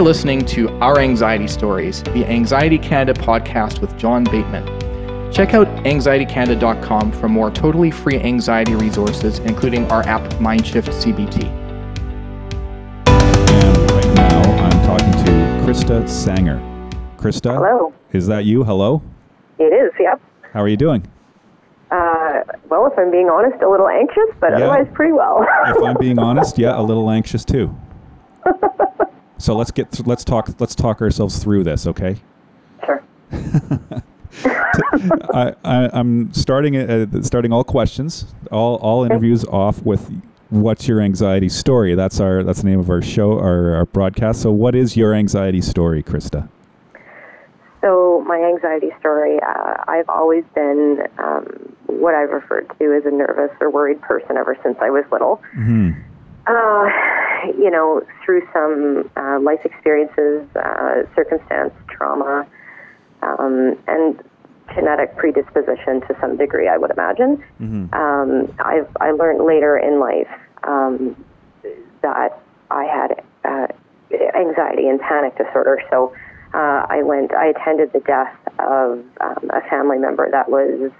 are listening to Our Anxiety Stories, the Anxiety Canada podcast with John Bateman. Check out anxietycanada.com for more totally free anxiety resources, including our app MindShift CBT. And right now, I'm talking to Krista Sanger. Krista? Hello. Is that you? Hello? It is, yep. How are you doing? Uh, well, if I'm being honest, a little anxious, but Yeah. otherwise pretty well. If I'm being honest, yeah, a little anxious too. So let's get th- let's talk let's talk ourselves through this, okay? sure. I, I I'm starting uh, starting all questions, all all interviews off with what's your anxiety story? That's our that's the name of our show, our, our broadcast. So what is your anxiety story, Krista? So, my anxiety story uh, I've always been um, what I've referred to as a nervous or worried person ever since I was little. Hmm. Uh, you know, through some uh, life experiences, uh, circumstance, trauma, um, and genetic predisposition to some degree, I would imagine. Mhm. Um, I've I learned later in life um, that I had uh, anxiety and panic disorder. So uh, I went. I attended the death of um, a family member that was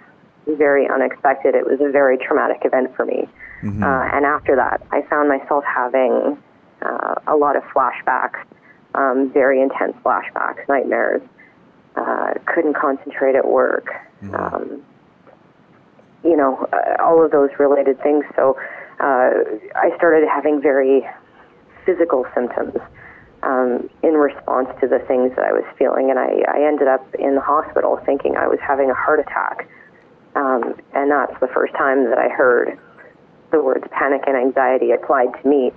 very unexpected. It was a very traumatic event for me. Mhm. Uh, and after that, I found myself having uh, a lot of flashbacks, um, very intense flashbacks, nightmares. Uh, couldn't concentrate at work. Um, you know, uh, all of those related things. So uh, I started having very physical symptoms um, in response to the things that I was feeling, and I, I ended up in the hospital thinking I was having a heart attack. Um, and that's the first time that I heard the words panic and anxiety applied to me.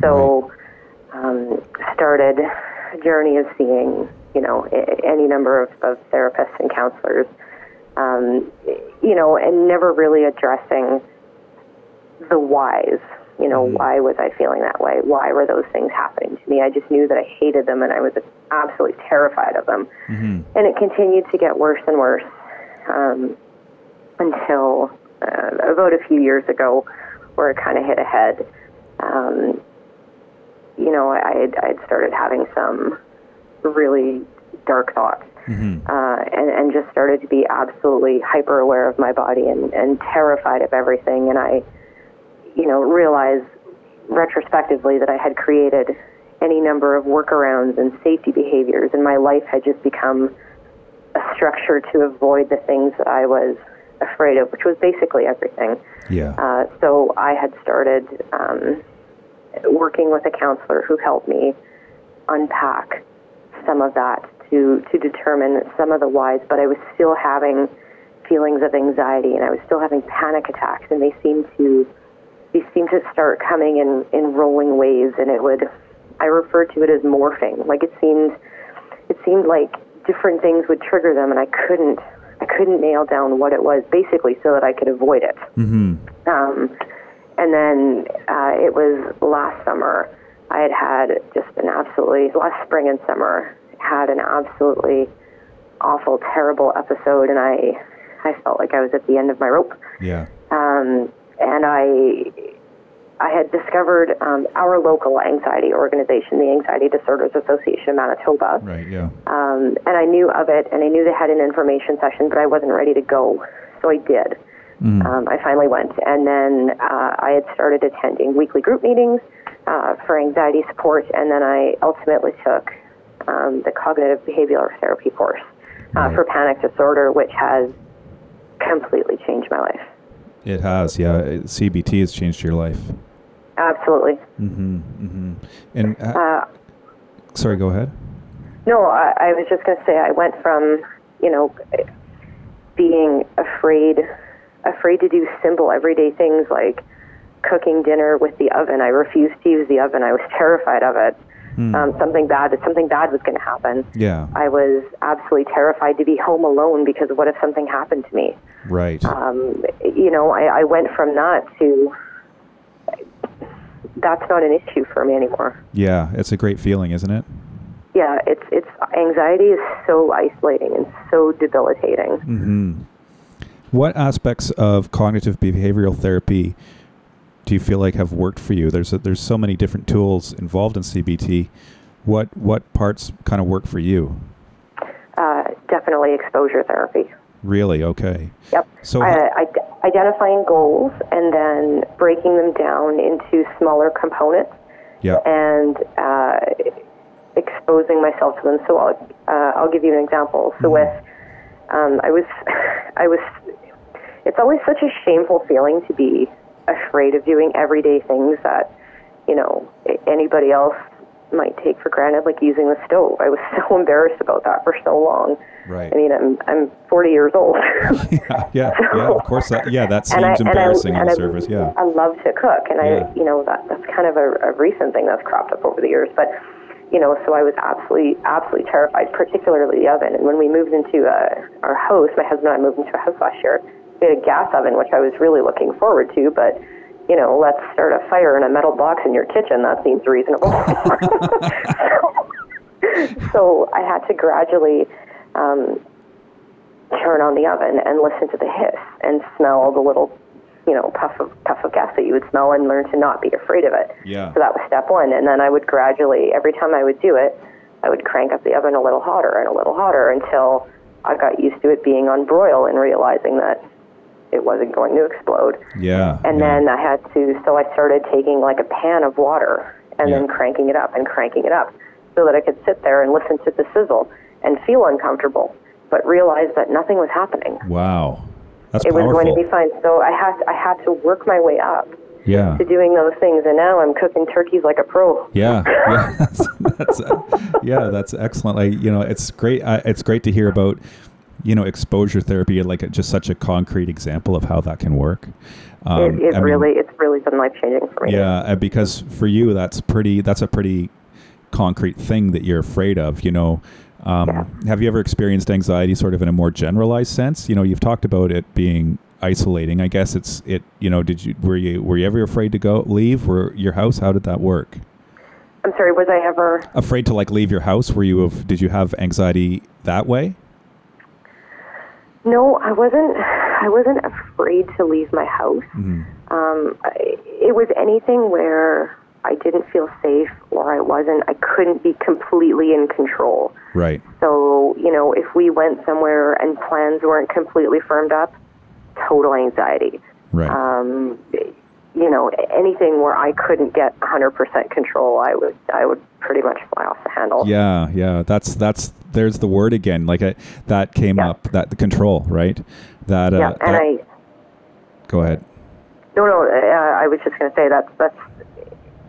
So, um, started a journey of seeing, you know, any number of, of therapists and counselors, um, you know, and never really addressing the whys. You know, why was I feeling that way? Why were those things happening to me? I just knew that I hated them and I was absolutely terrified of them. Mhm. And it continued to get worse and worse um, until uh, about a few years ago, where it kind of hit a head. Um, you know, I had, I had started having some really dark thoughts. Mhm. Uh, and, and just started to be absolutely hyper aware of my body and, and terrified of everything. And I, you know, realized retrospectively that I had created any number of workarounds and safety behaviors, and my life had just become a structure to avoid the things that I was afraid of, which was basically everything. Yeah. Uh, so I had started um, working with a counselor who helped me unpack some of that to to determine some of the whys. But I was still having feelings of anxiety, and I was still having panic attacks, and they seemed to they seemed to start coming in in rolling waves, and it would. I refer to it as morphing. Like it seemed, it seemed like different things would trigger them, and I couldn't. I couldn't nail down what it was, basically, so that I could avoid it. Mhm. Um, and then uh, it was last summer. I had had just an absolutely last spring and summer had an absolutely awful, terrible episode, and I I felt like I was at the end of my rope. Yeah. Um, and I I had discovered um, our local anxiety organization, the Anxiety Disorders Association of Manitoba. Right. Yeah. Um, and I knew of it, and I knew they had an information session, but I wasn't ready to go, so I did. Mm. Um, I finally went, and then uh, I had started attending weekly group meetings uh, for anxiety support, and then I ultimately took um, the cognitive behavioral therapy course uh, Right. for panic disorder, which has completely changed my life. It has. Yeah. CBT has changed your life. Absolutely. Mhm. Mhm. And uh, Uh, sorry. Go ahead. No, I, I was just going to say I went from, you know, being afraid, afraid to do simple everyday things like cooking dinner with the oven. I refused to use the oven. I was terrified of it. Hmm. Um, something bad, that something bad was going to happen. Yeah. I was absolutely terrified to be home alone because what if something happened to me? Right. Um, you know, I, I went from that to that's not an issue for me anymore. yeah. It's a great feeling, isn't it? yeah, it's it's anxiety is so isolating and so debilitating. hmm What aspects of cognitive behavioral therapy do you feel like have worked for you? There's a, there's so many different tools involved in CBT. What what parts kind of work for you? Uh, definitely exposure therapy. Really? Okay. Yep. So uh, I- identifying goals and then breaking them down into smaller components yeah. and uh, exposing myself to them. So I'll, uh, I'll give you an example. So Mhm. with, um, I was, I was, it's always such a shameful feeling to be afraid of doing everyday things that, you know, anybody else might take for granted, like using the stove. I was so embarrassed about that for so long. Right. I mean, I'm I'm 40 years old. yeah, yeah, yeah, of course. That, yeah, that seems I, and I- embarrassing on the I- surface. Yeah. I love to cook, and Yeah. I, you know, that that's kind of a, a recent thing that's cropped up over the years. But, you know, so I was absolutely, absolutely terrified, particularly the oven. And when we moved into uh, our house, my husband and I moved into a house last year. We had a gas oven, which I was really looking forward to, but. You know, let's start a fire in a metal box in your kitchen. That seems reasonable. so, so I had to gradually um, turn on the oven and listen to the hiss and smell the little, you know, puff of puff of gas that you would smell and learn to not be afraid of it. Yeah. So that was step one, and then I would gradually, every time I would do it, I would crank up the oven a little hotter and a little hotter until I got used to it being on broil and realizing that it wasn't going to explode. Yeah. And yeah. then I had to, so I started taking like a pan of water and Yeah. then cranking it up and cranking it up so that I could sit there and listen to the sizzle and feel uncomfortable, but realize that nothing was happening. Wow. That's It powerful. was going to be fine. So I had, I had to work my way up yeah. to doing those things, and now I'm cooking turkeys like a pro. Yeah, yeah, that's, that's yeah, that's excellent. Like you know, it's great. Uh, it's great to hear about you know exposure therapy, like a, just such a concrete example of how that can work. Um, it, it I mean, really, it's really been life changing for me. yeah, uh, because for you, that's pretty. That's a pretty concrete thing that you're afraid of. You know, um, have you ever experienced anxiety, sort of in a more generalized sense? You know, you've talked about it being isolating. I guess it's it. You know, did you were you were you ever afraid to go leave or your house? How did that work? I'm sorry, was I ever? afraid to like leave your house were you of did you have anxiety that way No, I wasn't. I wasn't afraid to leave my house. mm-hmm. Um, I, it was anything where I didn't feel safe or I wasn't. I couldn't be completely in control. right So you know, if we went somewhere and plans weren't completely firmed up, total anxiety. right Um, you know, anything where I couldn't get 100% control, I would, I would pretty much fly off the handle. yeah yeah that's that's there's the word again like I, that came Yeah. up that the control right that uh Yeah, and that- I, go ahead no, no, uh, I was just going to say that's that's,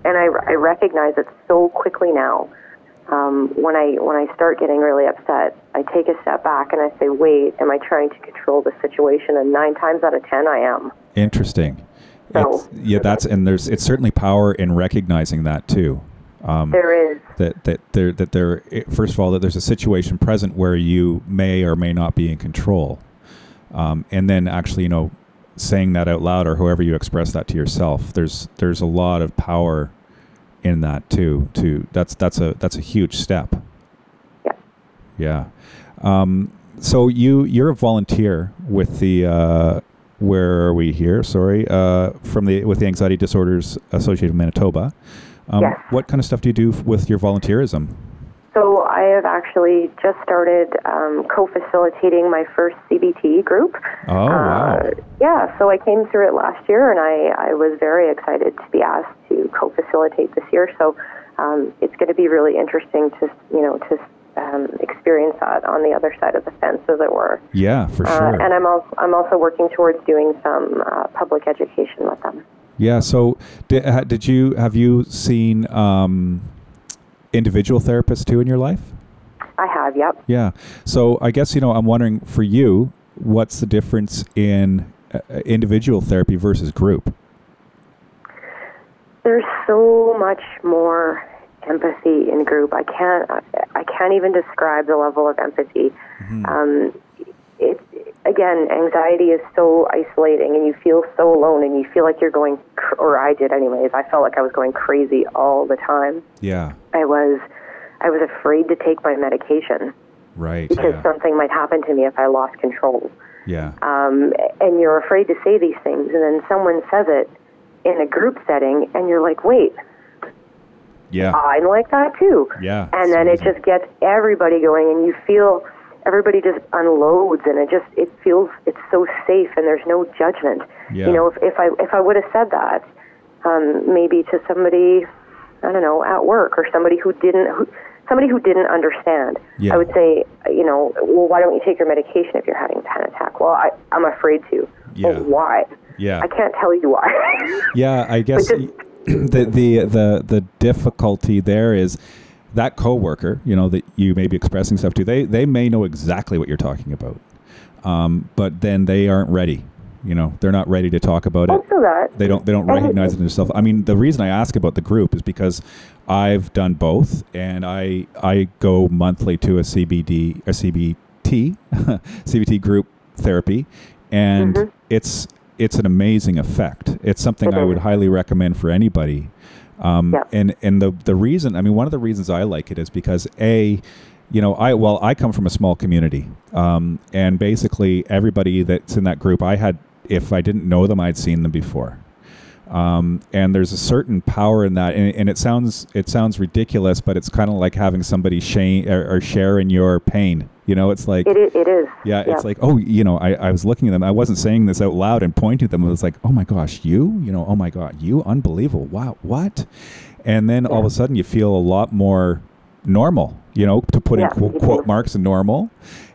and I, I recognize it so quickly now. Um, when I when I start getting really upset, I take a step back and I say, "Wait, am I trying to control the situation?" And nine times out of ten, I am. interesting So- It's- yeah that's and there's it's certainly power in recognizing that too. Um, There is, that that there that there first of all that there's a situation present where you may or may not be in control. Um, and then actually you know saying that out loud or however you express that to yourself there's there's a lot of power in that too to that's that's a that's a huge step. Yeah. yeah. Um, so you you're a volunteer with the uh, where are we here sorry uh, from the with the anxiety disorders associated with manitoba um, Yes. what kind of stuff do you do f- with your volunteerism So I have actually just started um, co-facilitating my first CBT group. oh wow Uh, yeah, so I came through it last year, and I, I was very excited to be asked to co-facilitate this year. So um, it's going to be really interesting to you know to um, experience that on the other side of the fence, as it were. yeah for Uh, sure and I'm also I'm also working towards doing some uh, public education with them. Yeah. So, did, did you have you seen um, individual therapists too in your life? I have, yep. Yeah. So, I guess you know, I'm wondering for you, what's the difference in uh, uh, individual therapy versus group? There's so much more empathy in group. I can't I can't even describe the level of empathy. Um, it again, anxiety is so isolating, and you feel so alone, and you feel like you're going, cr- or I did, anyways. I felt like I was going crazy all the time. Yeah. I was, I was afraid to take my medication Right. because Yeah. something might happen to me if I lost control. Yeah. Um, and you're afraid to say these things, and then someone says it in a group setting, and you're like, wait, Yeah. I'm like that too. Yeah, And then it just gets everybody going, and you feel everybody just unloads, and it just it feels it's so safe, and there's no judgment. Yeah. You know, if, if I if I would have said that, um, maybe to somebody, I don't know, at work or somebody who didn't who, somebody who didn't understand, Yeah. I would say, you know, well, why don't you take your medication if you're having a panic attack? Well, I, I'm afraid to. Yeah. Well, why? Yeah. I can't tell you why. Yeah, I guess just- the the the the difficulty there is that coworker, you know, that you may be expressing stuff to. They they may know exactly what you're talking about, um, but then they aren't ready. You know, they're not ready to talk about it. that. They don't they don't And- recognize it in themselves. I mean, the reason I ask about the group is because I've done both, and I I go monthly to a CBD a CBT CBT group therapy, and Mhm. it's it's an amazing effect. It's something It I would highly recommend for anybody. Um. And and the the reason I mean one of the reasons I like it is because a you know I well I come from a small community um, and basically everybody that's in that group I had if I didn't know them I'd seen them before um, and there's a certain power in that and, and it sounds it sounds ridiculous but it's kind of like having somebody share or, or share in your pain you know it's like It is. It is. yeah, it's like, oh, you know, I, I was looking at them. I wasn't saying this out loud and pointing at them. It was like, oh my gosh, you, you know, oh my God, you, unbelievable. Wow, what? And then all of a sudden you feel a lot more normal, you know, to put Yeah, in quote, quote marks normal.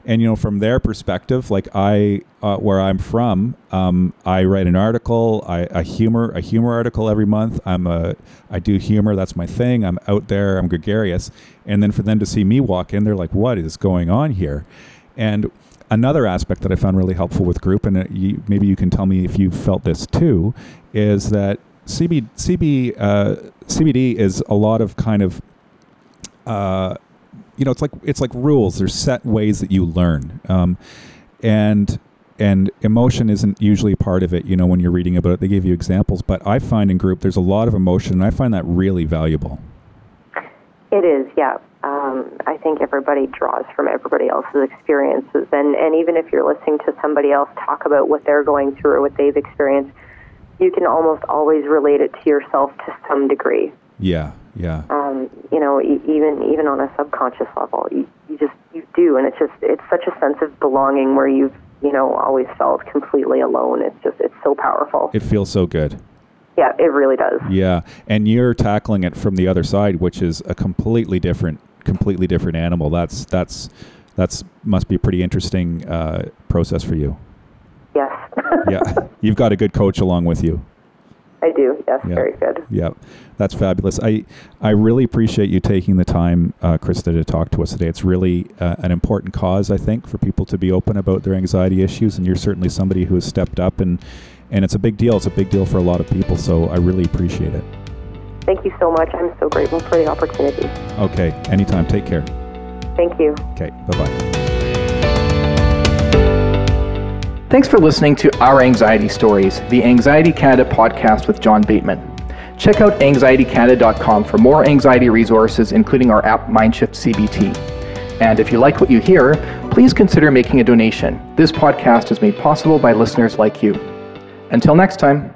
And, you know, from their perspective, like I, uh, where I'm from, um, I write an article, I, a humor, a humor article every month. I'm a, I do humor. That's my thing. I'm out there. I'm gregarious. And then for them to see me walk in, they're like, what is going on here? And another aspect that I found really helpful with group, and uh, you, maybe you can tell me if you felt this too, is that CB, CB, uh, CBD is a lot of kind of, uh, you know, it's like it's like rules. There's set ways that you learn, um, and and emotion isn't usually part of it. You know, when you're reading about it, they give you examples. But I find in group there's a lot of emotion, and I find that really valuable. It is, yeah. Um, I think everybody draws from everybody else's experiences, and and even if you're listening to somebody else talk about what they're going through or what they've experienced, you can almost always relate it to yourself to some degree. Yeah, yeah, Um, you know, e- even even on a subconscious level, you, you just you do, and it's just it's such a sense of belonging where you've you know always felt completely alone. It's just it's so powerful. it feels so good. yeah, it really does. Yeah, and you're tackling it from the other side, which is a completely different, completely different animal. That's that's that's must be a pretty interesting uh, process for you. Yes, Yeah, you've got a good coach along with you. I do. Yes, Yeah. very good. Yeah, that's fabulous. I I really appreciate you taking the time, uh, Krista, to talk to us today. It's really uh, an important cause, I think, for people to be open about their anxiety issues, and you're certainly somebody who has stepped up, and and it's a big deal. It's a big deal for a lot of people. So I really appreciate it. Thank you so much. I'm so grateful for the opportunity. Okay, anytime. Take care. Thank you. Okay, bye bye. Thanks for listening to Our Anxiety Stories, the Anxiety Canada podcast with John Bateman. Check out anxietycanada.com for more anxiety resources, including our app Mindshift CBT. And if you like what you hear, please consider making a donation. This podcast is made possible by listeners like you. Until next time.